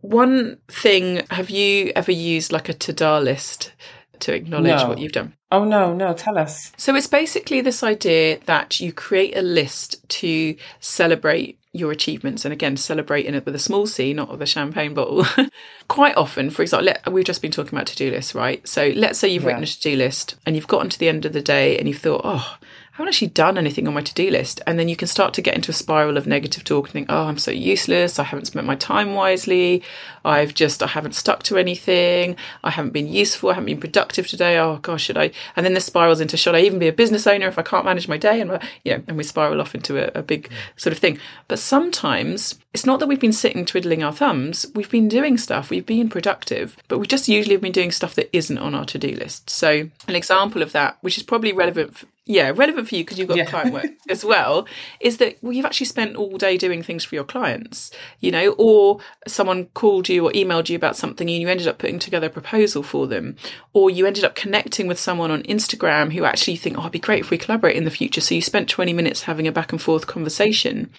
one thing, have you ever used like a Tada list to acknowledge no. what you've done? Oh, no, no, tell us. So, it's basically this idea that you create a list to celebrate your achievements and again celebrating it with a small c not with a champagne bottle quite often for example let, we've just been talking about to-do lists right so let's say you've yeah. written a to-do list and you've gotten to the end of the day and you've thought oh I haven't actually done anything on my to do list. And then you can start to get into a spiral of negative talk and think, oh, I'm so useless. I haven't spent my time wisely. I've just, I haven't stuck to anything. I haven't been useful. I haven't been productive today. Oh, gosh, should I? And then this spirals into, should I even be a business owner if I can't manage my day? And, you know, and we spiral off into a, a big sort of thing. But sometimes it's not that we've been sitting twiddling our thumbs. We've been doing stuff. We've been productive, but we just usually have been doing stuff that isn't on our to do list. So, an example of that, which is probably relevant yeah, relevant for you because you've got yeah. client work as well, is that well, you've actually spent all day doing things for your clients, you know, or someone called you or emailed you about something and you ended up putting together a proposal for them, or you ended up connecting with someone on Instagram who actually think, oh, it'd be great if we collaborate in the future. So you spent 20 minutes having a back and forth conversation.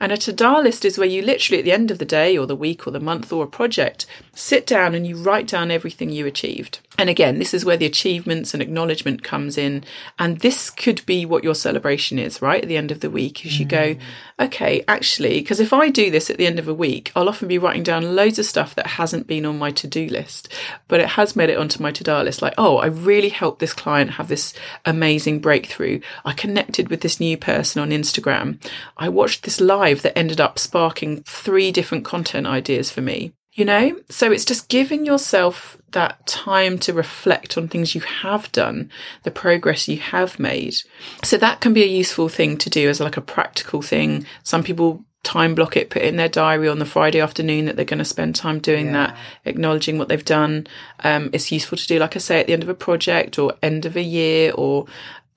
And a Tada list is where you literally at the end of the day or the week or the month or a project sit down and you write down everything you achieved. And again, this is where the achievements and acknowledgement comes in. And this could be what your celebration is, right? At the end of the week, as you go, mm. okay, actually, because if I do this at the end of a week, I'll often be writing down loads of stuff that hasn't been on my to do list, but it has made it onto my Tada list. Like, oh, I really helped this client have this amazing breakthrough. I connected with this new person on Instagram. I watched this live that ended up sparking three different content ideas for me you know? So it's just giving yourself that time to reflect on things you have done, the progress you have made. So that can be a useful thing to do as like a practical thing. Some people time block it, put it in their diary on the Friday afternoon that they're going to spend time doing yeah. that, acknowledging what they've done. Um, it's useful to do, like I say, at the end of a project or end of a year. Or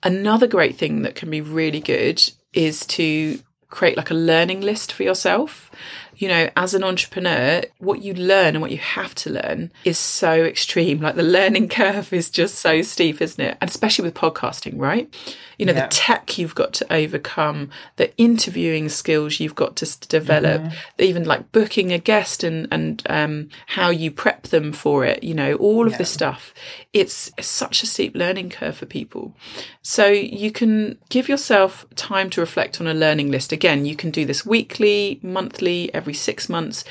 another great thing that can be really good is to create like a learning list for yourself you know, as an entrepreneur, what you learn and what you have to learn is so extreme. Like the learning curve is just so steep, isn't it? And especially with podcasting, right? You know, yeah. the tech you've got to overcome, the interviewing skills you've got to develop, mm-hmm. even like booking a guest and, and um, how you prep them for it, you know, all of yeah. this stuff. It's, it's such a steep learning curve for people. So you can give yourself time to reflect on a learning list. Again, you can do this weekly, monthly, every six months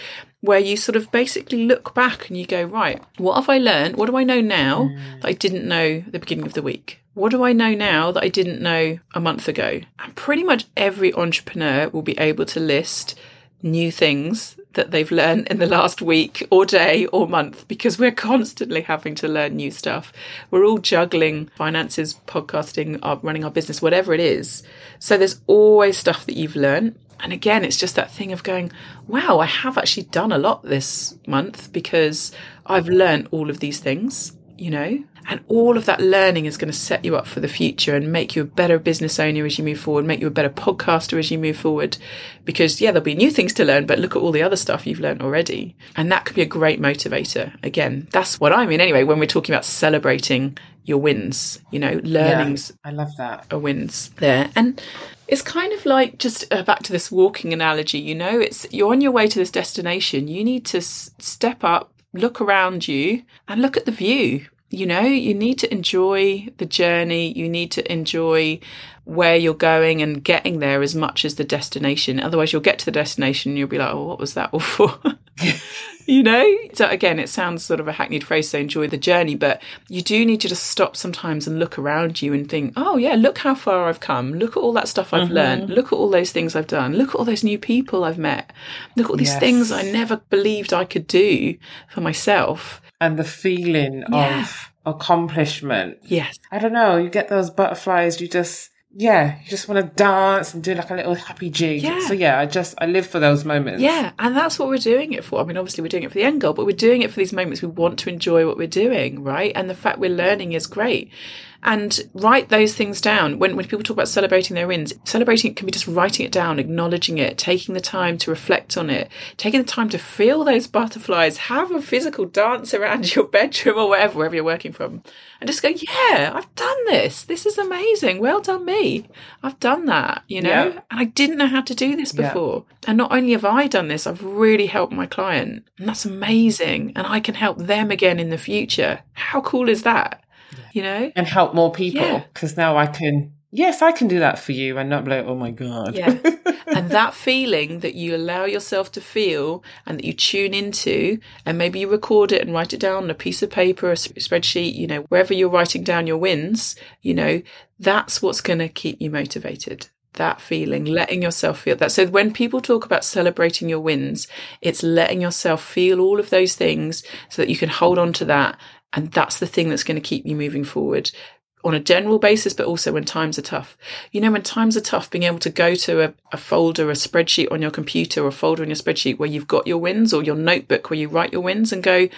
where you sort of basically look back and you go, right, what have I learned? What do I know now that I didn't know the beginning of the week? What do I know now that I didn't know a month ago? And pretty much every entrepreneur will be able to list new things that they've learned in the last week or day or month because we're constantly having to learn new stuff. We're all juggling finances, podcasting, running our business, whatever it is. So there's always stuff that you've learned. And again, it's just that thing of going, wow, I have actually done a lot this month because I've learned all of these things, you know? And all of that learning is going to set you up for the future and make you a better business owner as you move forward, make you a better podcaster as you move forward. Because, yeah, there'll be new things to learn, but look at all the other stuff you've learned already. And that could be a great motivator. Again, that's what I mean anyway, when we're talking about celebrating your wins, you know, learnings. Yeah, I love that. Are wins there. And it's kind of like just uh, back to this walking analogy, you know, it's you're on your way to this destination. You need to s- step up, look around you, and look at the view you know, you need to enjoy the journey. You need to enjoy where you're going and getting there as much as the destination. Otherwise, you'll get to the destination and you'll be like, oh, what was that all for? you know? So, again, it sounds sort of a hackneyed phrase, so enjoy the journey, but you do need to just stop sometimes and look around you and think, oh, yeah, look how far I've come. Look at all that stuff I've mm-hmm. learned. Look at all those things I've done. Look at all those new people I've met. Look at all these yes. things I never believed I could do for myself and the feeling yeah. of accomplishment. Yes. I don't know. You get those butterflies. You just, yeah, you just want to dance and do like a little happy jig. Yeah. So yeah, I just, I live for those moments. Yeah. And that's what we're doing it for. I mean, obviously we're doing it for the end goal, but we're doing it for these moments. We want to enjoy what we're doing, right? And the fact we're learning is great and write those things down. When, when people talk about celebrating their wins, celebrating it can be just writing it down, acknowledging it, taking the time to reflect on it, taking the time to feel those butterflies, have a physical dance around your bedroom or wherever, wherever you're working from, and just go, yeah, I've done this. This is amazing. Well done, me. I've done that, you know, yeah. and I didn't know how to do this before. Yeah. And not only have I done this, I've really helped my client, and that's amazing. And I can help them again in the future. How cool is that? You know, and help more people because yeah. now I can. Yes, I can do that for you and not be like, oh my God. Yeah. and that feeling that you allow yourself to feel and that you tune into, and maybe you record it and write it down on a piece of paper, a spreadsheet, you know, wherever you're writing down your wins, you know, that's what's going to keep you motivated that feeling, letting yourself feel that. So when people talk about celebrating your wins, it's letting yourself feel all of those things so that you can hold on to that and that's the thing that's going to keep you moving forward on a general basis, but also when times are tough. You know, when times are tough, being able to go to a, a, folder, a spreadsheet on your computer or a folder in your spreadsheet where you've got your wins or your notebook where you write your wins and go,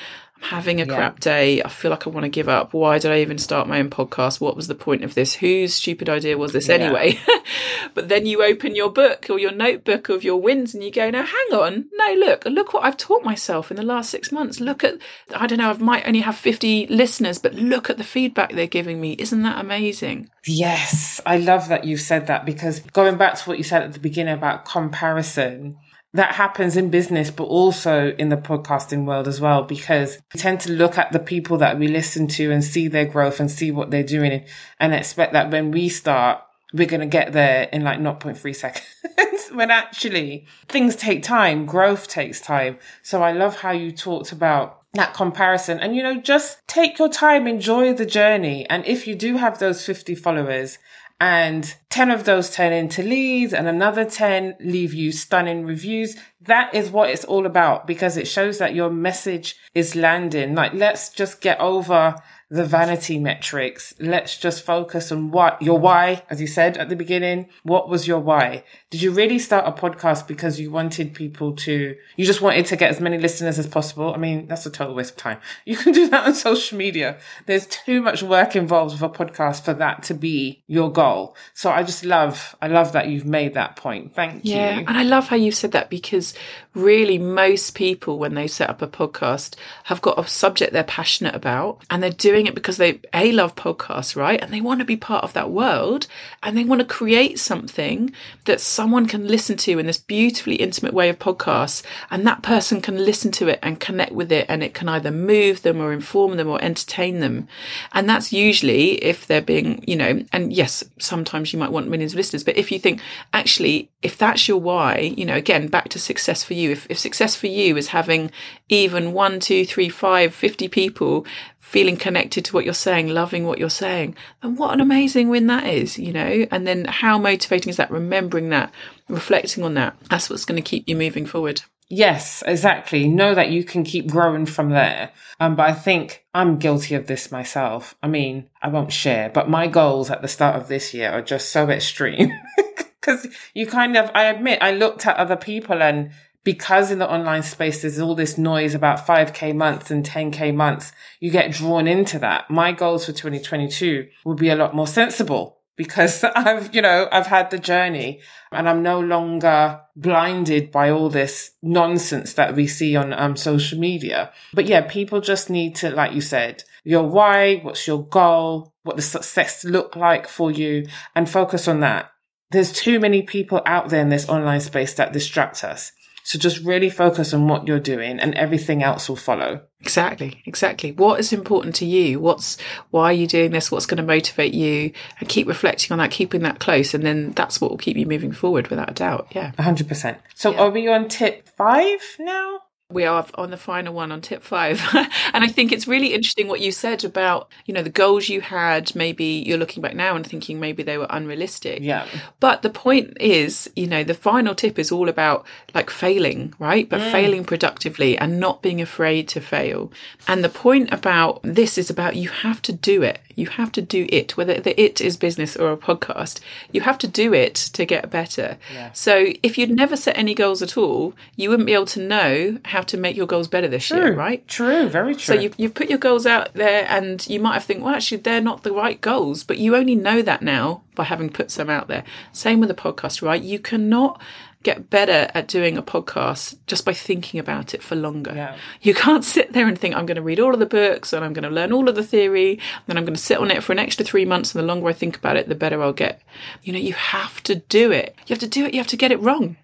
having a yeah. crap day. I feel like I want to give up. Why did I even start my own podcast? What was the point of this? Whose stupid idea was this yeah. anyway? but then you open your book or your notebook of your wins and you go, now hang on. No, look, look what I've taught myself in the last six months. Look at, I don't know, I might only have 50 listeners, but look at the feedback they're giving me. Isn't that amazing? Yes. I love that you said that because going back to what you said at the beginning about comparison, that happens in business, but also in the podcasting world as well, because we tend to look at the people that we listen to and see their growth and see what they're doing and expect that when we start, we're going to get there in like 0.3 seconds when actually things take time. Growth takes time. So I love how you talked about that comparison and you know just take your time enjoy the journey and if you do have those 50 followers and 10 of those turn into leads and another 10 leave you stunning reviews. That is what it's all about because it shows that your message is landing. Like let's just get over the vanity metrics. Let's just focus on what your why, as you said at the beginning. What was your why? Did you really start a podcast because you wanted people to, you just wanted to get as many listeners as possible? I mean, that's a total waste of time. You can do that on social media. There's too much work involved with a podcast for that to be your goal. So I just love, I love that you've made that point. Thank yeah, you. Yeah. And I love how you've said that because really most people, when they set up a podcast, have got a subject they're passionate about and they're doing doing it because they a love podcasts, right? And they want to be part of that world. And they want to create something that someone can listen to in this beautifully intimate way of podcasts. And that person can listen to it and connect with it. And it can either move them or inform them or entertain them. And that's usually if they're being, you know, and yes, sometimes you might want millions of listeners, but if you think actually if that's your why, you know, again, back to success for you, if, if success for you is having even one, two, three, five, 50 people feeling connected to what you're saying, loving what you're saying, and what an amazing win that is, you know? And then how motivating is that? Remembering that, reflecting on that. That's what's going to keep you moving forward. Yes, exactly. Know that you can keep growing from there. Um, but I think I'm guilty of this myself. I mean, I won't share, but my goals at the start of this year are just so extreme. Because you kind of, I admit, I looked at other people and because in the online space there's all this noise about 5k months and 10k months, you get drawn into that. My goals for 2022 will be a lot more sensible because I've, you know, I've had the journey and I'm no longer blinded by all this nonsense that we see on um, social media. But yeah, people just need to, like you said, your why, what's your goal, what the success look like for you and focus on that. There's too many people out there in this online space that distract us. So just really focus on what you're doing and everything else will follow. Exactly, exactly. What is important to you? What's why are you doing this? What's going to motivate you? And keep reflecting on that, keeping that close, and then that's what will keep you moving forward without a doubt. Yeah. hundred percent. So yeah. are we on tip five now? We are on the final one on tip five. and I think it's really interesting what you said about, you know, the goals you had. Maybe you're looking back now and thinking maybe they were unrealistic. Yeah. But the point is, you know, the final tip is all about like failing, right? But mm. failing productively and not being afraid to fail. And the point about this is about you have to do it. You have to do it, whether the it is business or a podcast. You have to do it to get better. Yeah. So if you'd never set any goals at all, you wouldn't be able to know how to make your goals better this true. year, right? True, very true. So you you put your goals out there, and you might have think, well, actually, they're not the right goals, but you only know that now by having put some out there. Same with the podcast, right? You cannot get better at doing a podcast just by thinking about it for longer. Yeah. You can't sit there and think, I'm going to read all of the books and I'm going to learn all of the theory, and then I'm going to sit on it for an extra three months. And the longer I think about it, the better I'll get. You know, you have to do it. You have to do it. You have to get it wrong.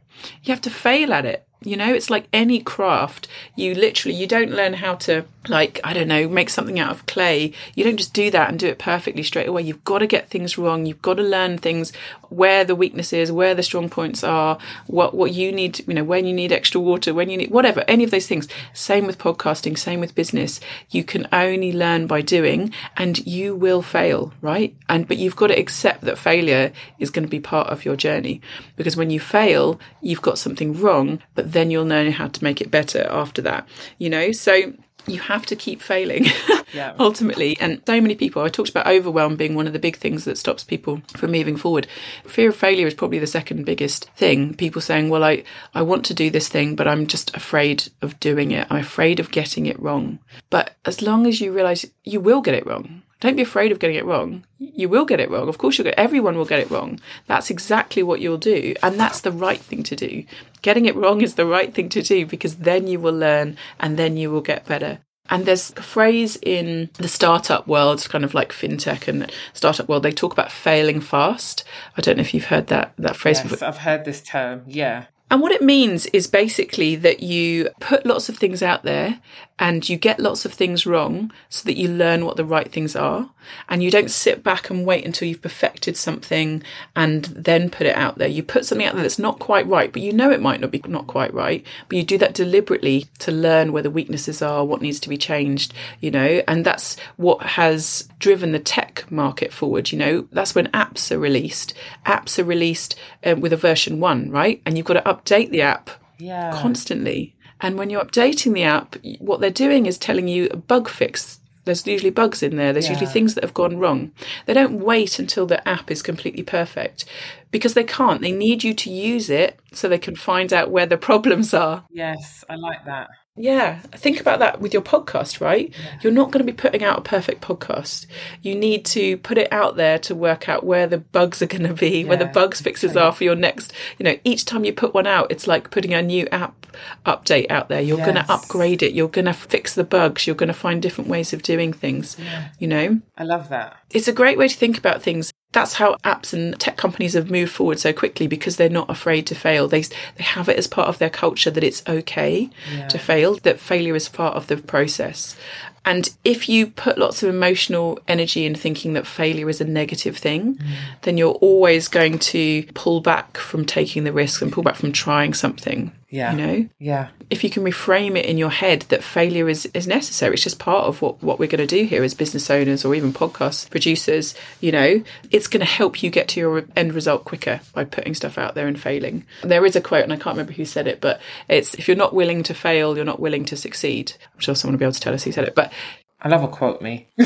You have to fail at it. You know, it's like any craft. You literally, you don't learn how to, like, I don't know, make something out of clay. You don't just do that and do it perfectly straight away. You've got to get things wrong. You've got to learn things where the weakness is, where the strong points are, what, what you need, you know, when you need extra water, when you need, whatever, any of those things. Same with podcasting, same with business. You can only learn by doing and you will fail, right? And, but you've got to accept that failure is going to be part of your journey because when you fail, you've got something wrong, but then you'll know how to make it better after that, you know? So you have to keep failing yeah. ultimately. And so many people, I talked about overwhelm being one of the big things that stops people from moving forward. Fear of failure is probably the second biggest thing. People saying, well, I, I want to do this thing, but I'm just afraid of doing it. I'm afraid of getting it wrong. But as long as you realize you will get it wrong, don't be afraid of getting it wrong. You will get it wrong. Of course, you'll get, everyone will get it wrong. That's exactly what you'll do. And that's the right thing to do. Getting it wrong is the right thing to do because then you will learn and then you will get better. And there's a phrase in the startup world, kind of like fintech and startup world, they talk about failing fast. I don't know if you've heard that that phrase yes, before. I've heard this term. Yeah. And what it means is basically that you put lots of things out there and you get lots of things wrong so that you learn what the right things are. And you don't sit back and wait until you've perfected something and then put it out there. You put something out there that's not quite right, but you know it might not be not quite right, but you do that deliberately to learn where the weaknesses are, what needs to be changed, you know, and that's what has driven the tech market forward. You know, that's when apps are released. Apps are released um, with a version one, right? And you've got to update the app Yeah. constantly. And when you're updating the app, what they're doing is telling you a bug fix. There's usually bugs in there. There's usually things that have gone wrong. They don't wait until the app is completely perfect because they can't. They need you to use it so they can find out where the problems are. Yes, I like that. Yeah, think about that with your podcast, right? You're not going to be putting out a perfect podcast. You need to put it out there to work out where the bugs are going to be, where the bugs fixes are for your next. You know, each time you put one out, it's like putting a new app update out there. You're going to upgrade it. You're going to fix the bugs. You're going to find different ways of doing things. You know, I love that. it's a great way to think about things. That's how apps and tech companies have moved forward so quickly because they're not afraid to fail. They they have it as part of their culture that it's okay to fail, that failure is part of the process. And if you put lots of emotional energy in thinking that failure is a negative thing, mm. then you're always going to pull back from taking the risk and pull back from trying something. Yeah. You know? Yeah. if you can reframe it in your head that failure is, is necessary, it's just part of what, what we're going to do here as business owners or even podcast producers, you know, it's going to help you get to your end result quicker by putting stuff out there and failing. There is a quote, and I can't remember who said it, but it's if you're not willing to fail, you're not willing to succeed. I'm sure someone will be able to tell us who said it, but I love a quote me.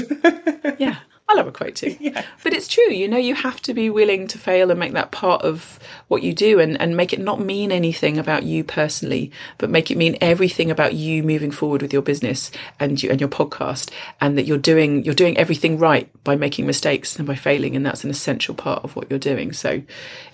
yeah. I love a quote too. But it's true, you know, you have to be willing to fail and make that part of what you do and, and make it not mean anything about you personally, but make it mean everything about you moving forward with your business and you and your podcast and that you're doing you're doing everything right by making mistakes and by failing and that's an essential part of what you're doing. So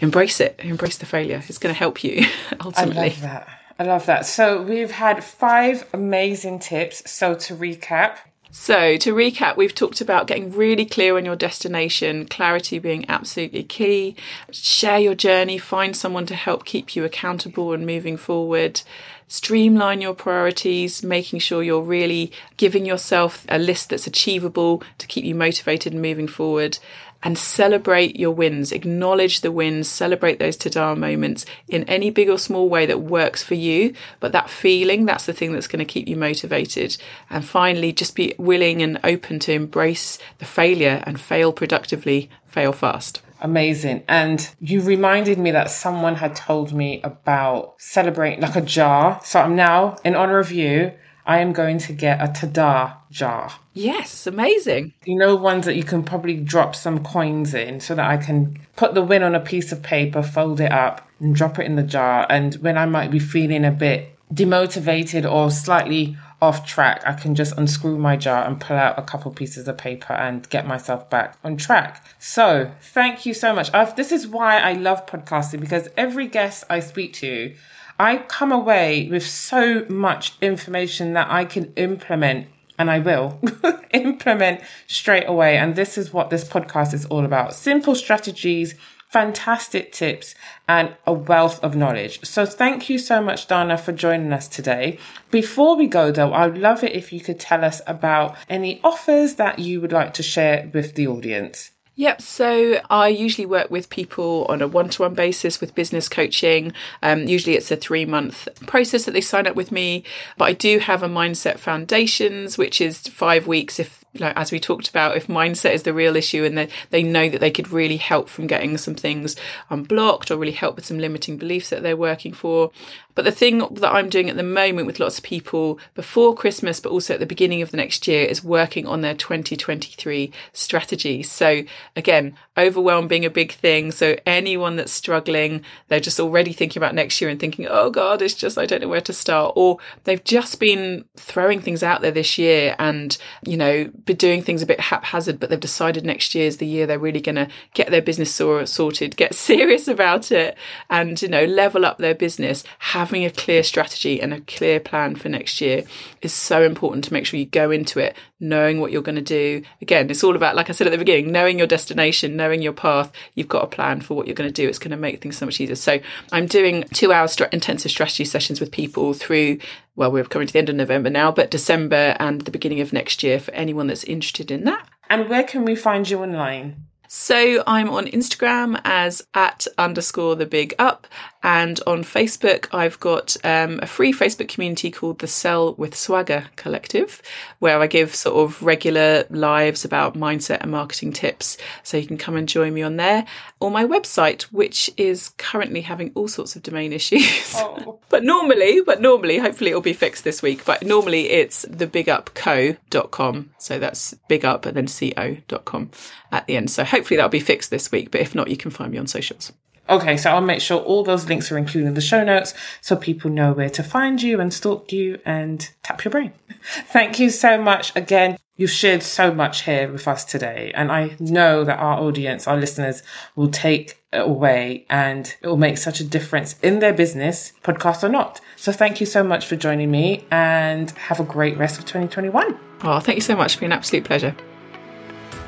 embrace it, embrace the failure. It's gonna help you ultimately. I love that. I love that. So we've had five amazing tips. So to recap, So, to recap, we've talked about getting really clear on your destination, clarity being absolutely key. Share your journey, find someone to help keep you accountable and moving forward. Streamline your priorities, making sure you're really giving yourself a list that's achievable to keep you motivated and moving forward. And celebrate your wins, acknowledge the wins, celebrate those Tada moments in any big or small way that works for you. But that feeling, that's the thing that's going to keep you motivated. And finally, just be willing and open to embrace the failure and fail productively, fail fast. amazing. And you reminded me that someone had told me about celebrating like a jar. So I'm now, in honor of you, I am going to get a Tada jar. Yes, amazing. You know, ones that you can probably drop some coins in so that I can put the win on a piece of paper, fold it up, and drop it in the jar. And when I might be feeling a bit demotivated or slightly off track, I can just unscrew my jar and pull out a couple pieces of paper and get myself back on track. So, thank you so much. I've, this is why I love podcasting because every guest I speak to, I come away with so much information that I can implement and I will implement straight away. And this is what this podcast is all about simple strategies, fantastic tips, and a wealth of knowledge. So, thank you so much, Dana, for joining us today. Before we go, though, I'd love it if you could tell us about any offers that you would like to share with the audience. Yep. So I usually work with people on a one to one basis with business coaching. Um, usually it's a three month process that they sign up with me. But I do have a Mindset Foundations, which is five weeks if like as we talked about, if mindset is the real issue and they, they know that they could really help from getting some things um, unblocked or really help with some limiting beliefs that they're working for. But the thing that I'm doing at the moment with lots of people before Christmas, but also at the beginning of the next year, is working on their 2023 strategy. So again, overwhelm being a big thing. So anyone that's struggling, they're just already thinking about next year and thinking, oh God, it's just, I don't know where to start. Or they've just been throwing things out there this year and, you know, be doing things a bit haphazard, but they've decided next year is the year they're really going to get their business sorted, get serious about it, and you know level up their business. Having a clear strategy and a clear plan for next year is so important to make sure you go into it knowing what you're going to do. Again, it's all about, like I said at the beginning, knowing your destination, knowing your path. You've got a plan for what you're going to do. It's going to make things so much easier. So I'm doing two hour st- intensive strategy sessions with people through well, we're coming to the end of November now, but December and the beginning of next year for anyone that's interested in that. And where can we find you online? So I'm on Instagram as at underscore the big up, and on Facebook I've got um, a free Facebook community called the Sell with Swagger Collective, where I give sort of regular lives about mindset and marketing tips. So you can come and join me on there, or my website, which is currently having all sorts of domain issues. Oh. but normally, but normally, hopefully it'll be fixed this week. But normally it's thebigupco.com. So that's big up and then co.com at the end. So hopefully that'll be fixed this week. But if not, you can find me on socials. Okay, so I'll make sure all those links are included in the show notes so people know where to find you and stalk you and tap your brain. Thank you so much again. You've shared so much here with us today, and I know that our audience, our listeners, will take it away and it will make such a difference in their business, podcast or not. So thank you so much for joining me and have a great rest of 2021. Oh, thank you so much. It's been an absolute pleasure.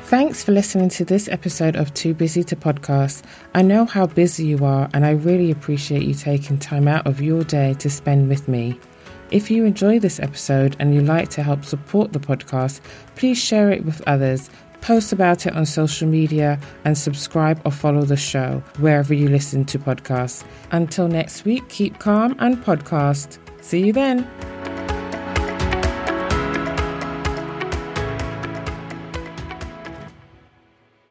Thanks for listening to this episode of Too Busy to Podcast. I know how busy you are, and I really appreciate you taking time out of your day to spend with me. If you enjoy this episode and you'd like to help support the podcast, please share it with others, post about it on social media, and subscribe or follow the show wherever you listen to podcasts. Until next week, keep calm and podcast. See you then.